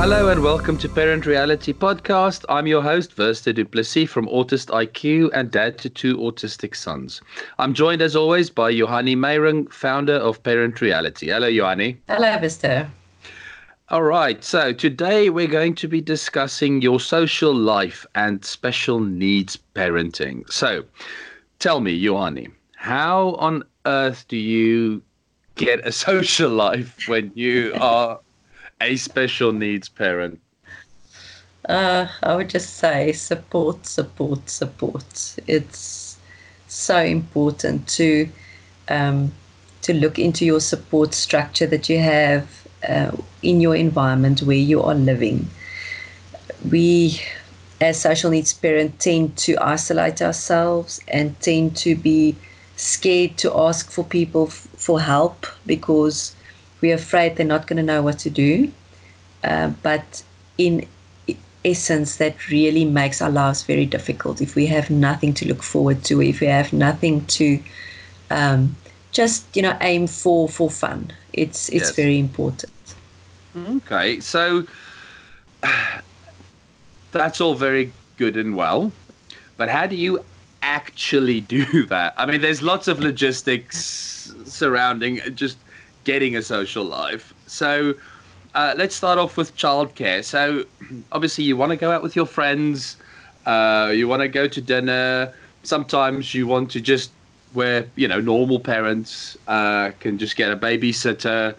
Hello and welcome to Parent Reality Podcast. I'm your host, Verster Duplessis from Autist IQ and dad to two autistic sons. I'm joined as always by Johanni Meyrung, founder of Parent Reality. Hello, Johanni. Hello, Verster. All right, so today we're going to be discussing your social life and special needs parenting. So tell me, Johanni, how on earth do you get a social life when you are a special needs parent? Uh, I would just say support, support, support. It's so important to um, to look into your support structure that you have uh, in your environment where you are living. We, as social needs parents, tend to isolate ourselves and tend to be scared to ask for people f- for help because we're afraid they're not going to know what to do. Uh, but in essence, that really makes our lives very difficult if we have nothing to look forward to, if we have nothing to um, just you know aim for for fun. It's it's Yes. very important. Okay, so that's all very good and well, but how do you actually do that? I mean, there's lots of logistics surrounding just getting a social life. So uh, let's start off with childcare. So obviously, you want to go out with your friends, uh, you want to go to dinner. Sometimes you want to just where you know normal parents uh, can just get a babysitter.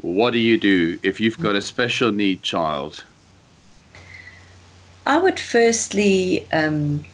What do you do if you've got a special need child? I would firstly um,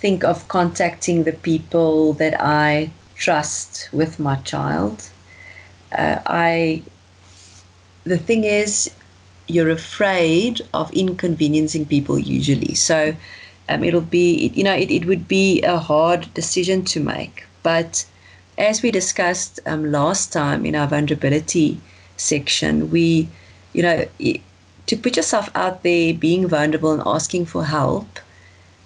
think of contacting the people that I trust with my child. Uh, I the thing is, you're afraid of inconveniencing people usually. So um, it'll be, you know, it, it would be a hard decision to make. But as we discussed um, last time in our vulnerability section, we, you know, to put yourself out there, being vulnerable and asking for help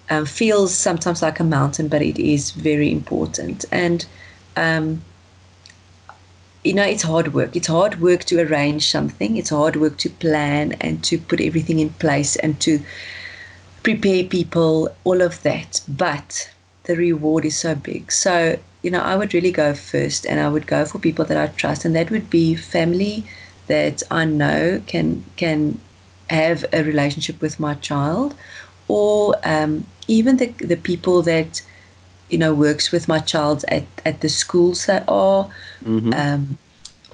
um, feels sometimes like a mountain, but it is very important. And um, you know, it's hard work. It's hard work to arrange something. It's hard work to plan and to put everything in place and to prepare people, all of that. But the reward is so big. So, you know, I would really go first and I would go for people that I trust. And that would be family that I know can can have a relationship with my child or um, even the, the people that you know works with my child at, at the schools that are um,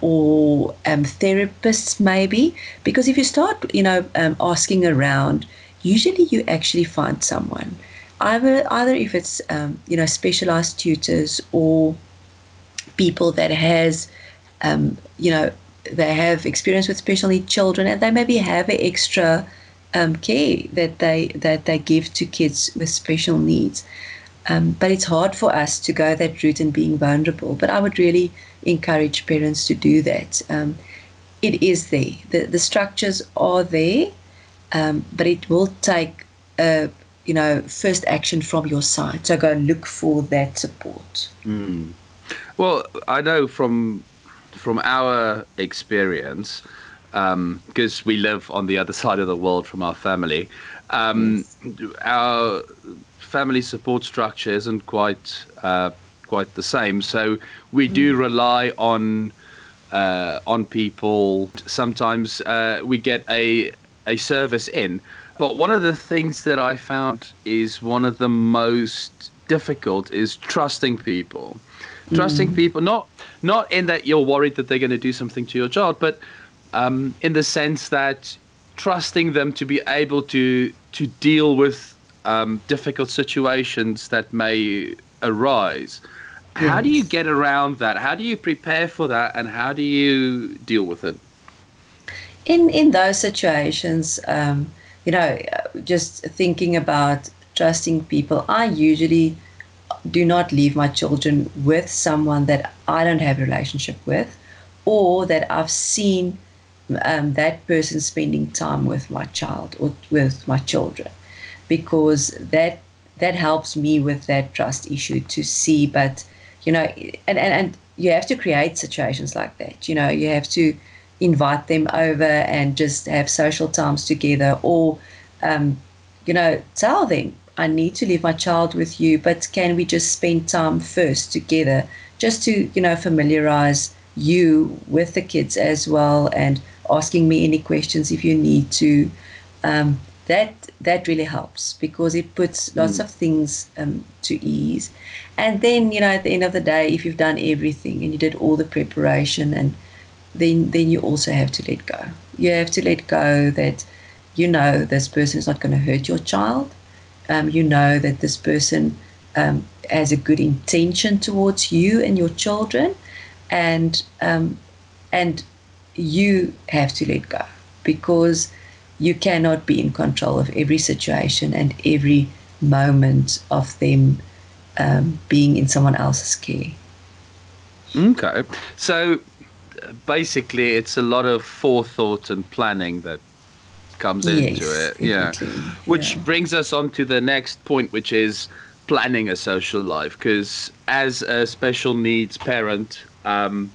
or um, therapists maybe. Because if you start you know um, asking around usually you actually find someone. Either either if it's um, you know specialized tutors or people that has um, you know they have experience with special need children and they maybe have an extra um, care that they that they give to kids with special needs um, but it's hard for us to go that route and being vulnerable. But I would really encourage parents to do that. Um, it is there. The, the structures are there, um, but it will take, uh, you know, first action from your side. So go and look for that support. Well, I know from from our experience, because we live on the other side of the world from our family, um, our family support structure isn't quite uh, quite the same. So we do rely on uh, on people. Sometimes uh, we get a a service in, but one of the things that I found is one of the most difficult is trusting people. Trusting people, not not in that you're worried that they're going to do something to your child, but um, in the sense that trusting them to be able to to deal with um, difficult situations that may arise. How do you get around that? How do you prepare for that, and how do you deal with it? in in those situations, um, you know, just thinking about trusting people, I usually do not leave my children with someone that I don't have a relationship with, or that I've seen um, that person spending time with my child or with my children, because that that helps me with that trust issue to see. But you know, and and, and you have to create situations like that. You know, you have to invite them over and just have social times together or um, you know tell them i need to leave my child with you but can we just spend time first together just to you know familiarize you with the kids as well and asking me any questions if you need to um, that that really helps because it puts lots mm. of things um, to ease. And then you know at the end of the day if you've done everything and you did all the preparation and then then you also have to let go. You have to let go that you know this person is not going to hurt your child. Um, you know that this person um, has a good intention towards you and your children and um, and you have to let go because you cannot be in control of every situation and every moment of them um, being in someone else's care. Okay, so basically, it's a lot of forethought and planning that comes yes, into it. Yeah, which yeah. brings us on to the next point, which is planning a social life. Because as a special needs parent, um,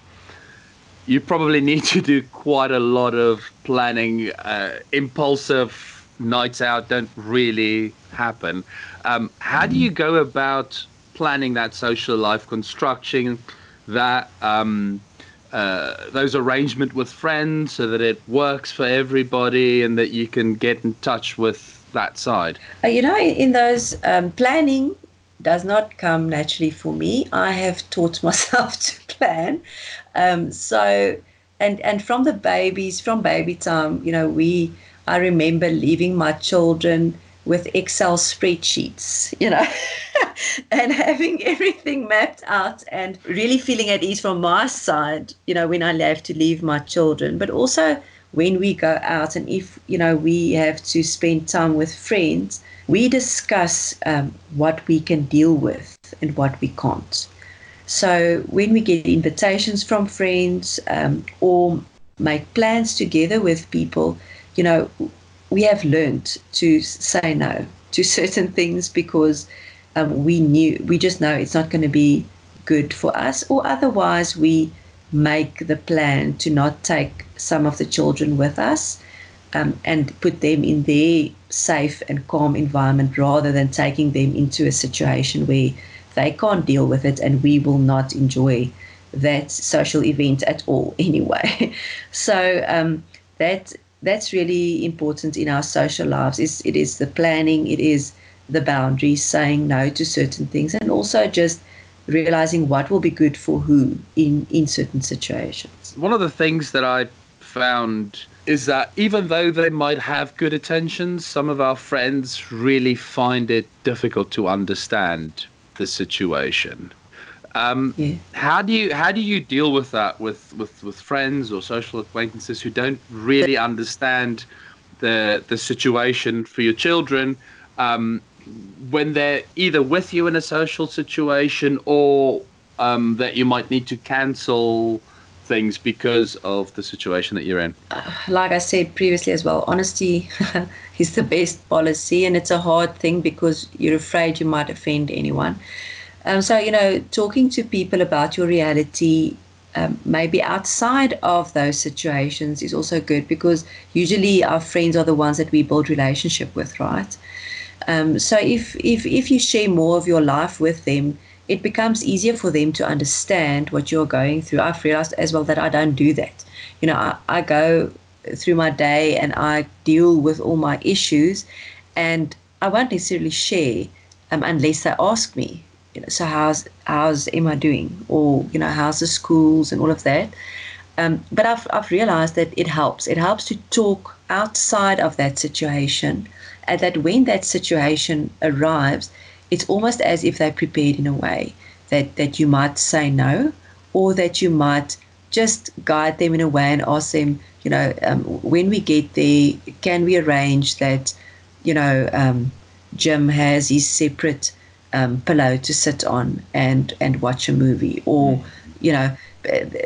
you probably need to do quite a lot of planning. Uh, impulsive nights out don't really happen. Um, how do you go about planning that social life, constructing that um, uh, those arrangement with friends so that it works for everybody and that you can get in touch with that side? Uh, you know, in those um, planning does not come naturally for me. I have taught myself to plan. Um, so, and and from the babies, from baby time, you know, we. I remember leaving my children with Excel spreadsheets, you know, and having everything mapped out and really feeling at ease from my side, you know, when I have to leave my children, but also when we go out and if, you know, we have to spend time with friends, we discuss um, what we can deal with and what we can't. So when we get invitations from friends um, or make plans together with people, you know, we have learned to say no to certain things because um, we knew, we just know it's not going to be good for us, or otherwise we make the plan to not take some of the children with us um, and put them in their safe and calm environment rather than taking them into a situation where they can't deal with it and we will not enjoy that social event at all anyway. so um, that that's really important in our social lives. Is it is the planning, it is the boundaries, saying no to certain things, and also just realizing what will be good for who in in certain situations. One of the things that I found is that even though they might have good intentions, some of our friends really find it difficult to understand the situation. Um, yeah. How do you how do you deal with that with, with, with friends or social acquaintances who don't really understand the the situation for your children um, when they're either with you in a social situation or um, that you might need to cancel things because of the situation that you're in? Like I said previously as well, honesty is the best policy, and it's a hard thing because you're afraid you might offend anyone. Um, so, you know, talking to people about your reality, um, maybe outside of those situations, is also good because usually our friends are the ones that we build relationship with, right? Um, so if, if if you share more of your life with them, it becomes easier for them to understand what you're going through. I've realized as well that I don't do that. You know, I, I go through my day and I deal with all my issues, and I won't necessarily share um, unless they ask me. You know, so how's how's Emma doing, or you know, how's the schools and all of that. Um, but I've I've realized that it helps. It helps to talk outside of that situation, and that when that situation arrives, it's almost as if they're prepared in a way that, that you might say no or that you might just guide them in a way and ask them, you know, um, when we get there, can we arrange that, you know, um, Jim has his separate um, pillow to sit on and, and watch a movie or, you know,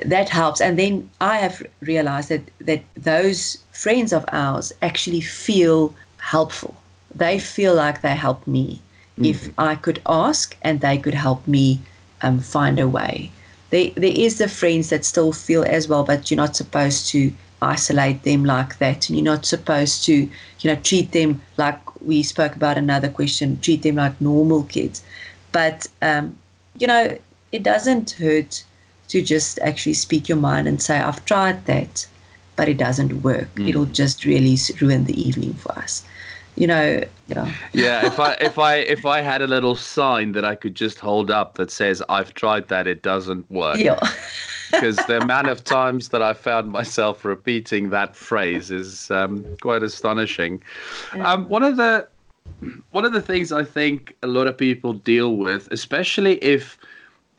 that helps. And then I have realized that, that those friends of ours actually feel helpful. They feel like they help me mm. if I could ask and they could help me um, find a way. There, there is the friends that still feel as well, but you're not supposed to isolate them like that and you're not supposed to you know treat them like we spoke about another question treat them like normal kids but um, you know it doesn't hurt to just actually speak your mind and say i've tried that but it doesn't work. Mm. it'll just really ruin the evening for us. You know yeah. Yeah if i if i if i had a little sign that i could just hold up that says i've tried that it doesn't work. Yeah. Because the amount of times that I found myself repeating that phrase is um, quite astonishing. Um, one of the one of the things I think a lot of people deal with, especially if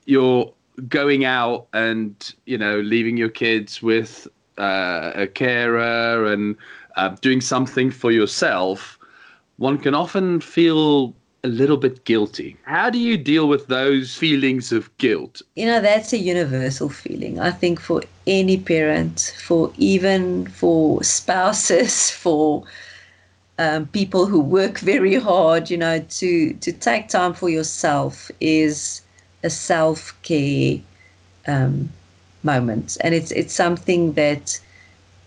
you're going out and you know leaving your kids with uh, a carer and uh, doing something for yourself, one can often feel a little bit guilty. How do you deal with those feelings of guilt? You know, that's a universal feeling. I think for any parent, for even for spouses, for um, people who work very hard, you know, to to take time for yourself is a self care um, moment, and it's it's something that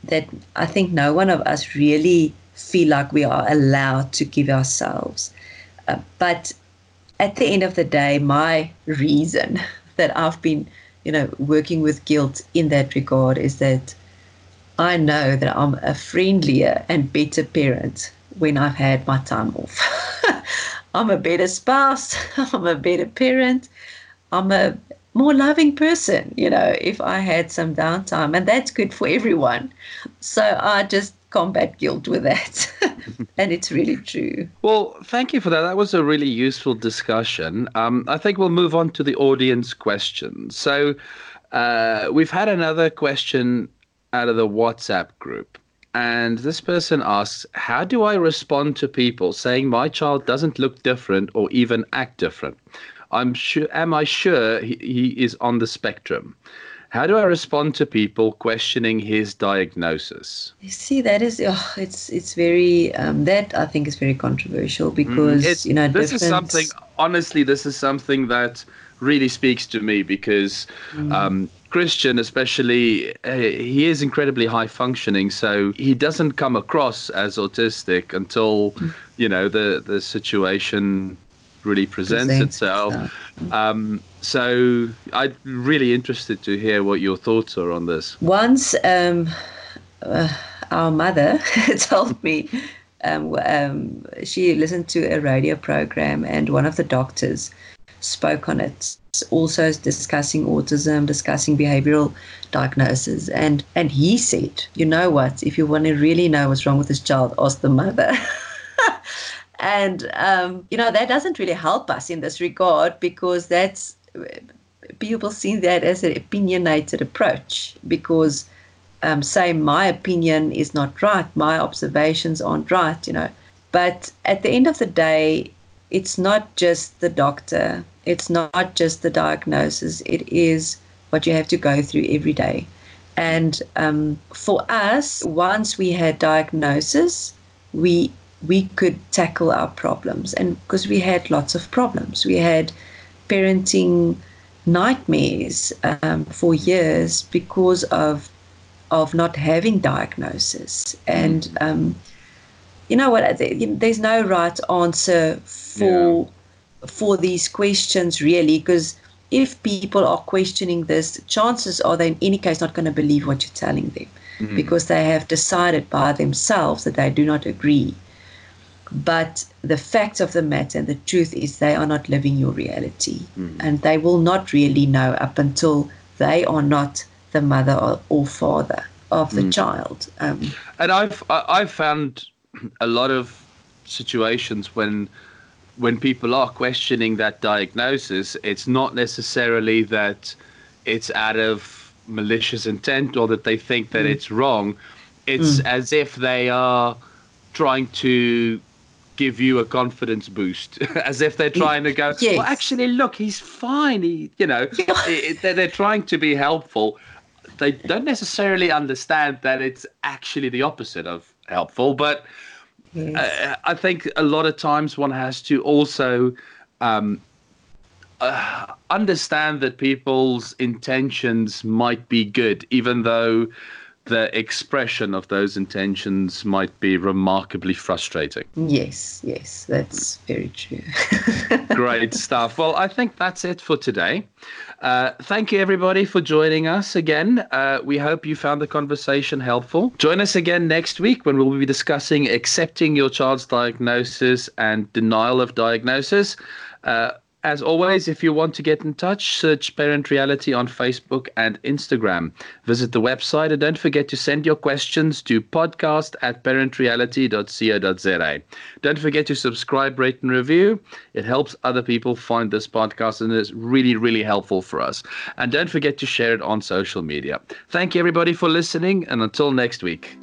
that I think no one of us really feel like we are allowed to give ourselves. Uh, but at the end of the day, my reason that I've been, you know, working with guilt in that regard is that I know that I'm a friendlier and better parent when I've had my time off. I'm a better spouse. I'm a better parent. I'm a more loving person, you know, if I had some downtime. And that's good for everyone. So I just combat guilt with that. and it's really true. Well, thank you for that. That was a really useful discussion. Um, I think we'll move on to the audience questions. So uh, we've had another question out of the WhatsApp group. And this person asks, How do I respond to people saying my child doesn't look different or even act different? I'm sure, am I sure he, he is on the spectrum? How do I respond to people questioning his diagnosis? You see, that is, oh, it's it's very um, that I think is very controversial mm, because mm, you know this is something. Honestly, this is something that really speaks to me because mm. um, Christian, especially, uh, he is incredibly high functioning, so he doesn't come across as autistic until mm. you know the the situation really presents, presents itself. Um, so I'm really interested to hear what your thoughts are on this. Once um, uh, our mother told me um, um, she listened to a radio program and one of the doctors spoke on it also discussing autism discussing behavioral diagnosis and and he said you know what if you want to really know what's wrong with this child ask the mother and um, you know that doesn't really help us in this regard because that's people see that as an opinionated approach because um, say my opinion is not right, my observations aren't right, you know. But at the end of the day, it's not just the doctor, it's not just the diagnosis, it is what you have to go through every day. And um, for us, once we had diagnosis, we we could tackle our problems, and because we had lots of problems, we had parenting nightmares um, for years because of of not having diagnosis and mm. um, you know what there's no right answer for yeah. for these questions really because if people are questioning this chances are they in any case not going to believe what you're telling them mm. because they have decided by themselves that they do not agree but the fact of the matter and the truth is they are not living your reality. Mm. And they will not really know up until they are not the mother or, or father of the mm. child. Um, and I've I've found a lot of situations when when people are questioning that diagnosis, it's not necessarily that it's out of malicious intent or that they think that mm. it's wrong. It's mm. as if they are trying to give you a confidence boost, as if they're trying to go, yes. well, actually, look, he's fine. He, you know, they're, they're trying to be helpful. They don't necessarily understand that it's actually the opposite of helpful. But yes. uh, I think a lot of times one has to also um, uh, understand that people's intentions might be good, even though the expression of those intentions might be remarkably frustrating. Yes, yes, that's very true. Great stuff. Well, I think that's it for today. Uh, thank you, everybody, for joining us again. Uh, we hope you found the conversation helpful. Join us again next week when we'll be discussing accepting your child's diagnosis and denial of diagnosis. Uh, as always, if you want to get in touch, search Parent Reality on Facebook and Instagram. Visit the website and don't forget to send your questions to podcast at parentreality.co.za. Don't forget to subscribe, rate, and review. It helps other people find this podcast and is really, really helpful for us. And don't forget to share it on social media. Thank you, everybody, for listening, and until next week.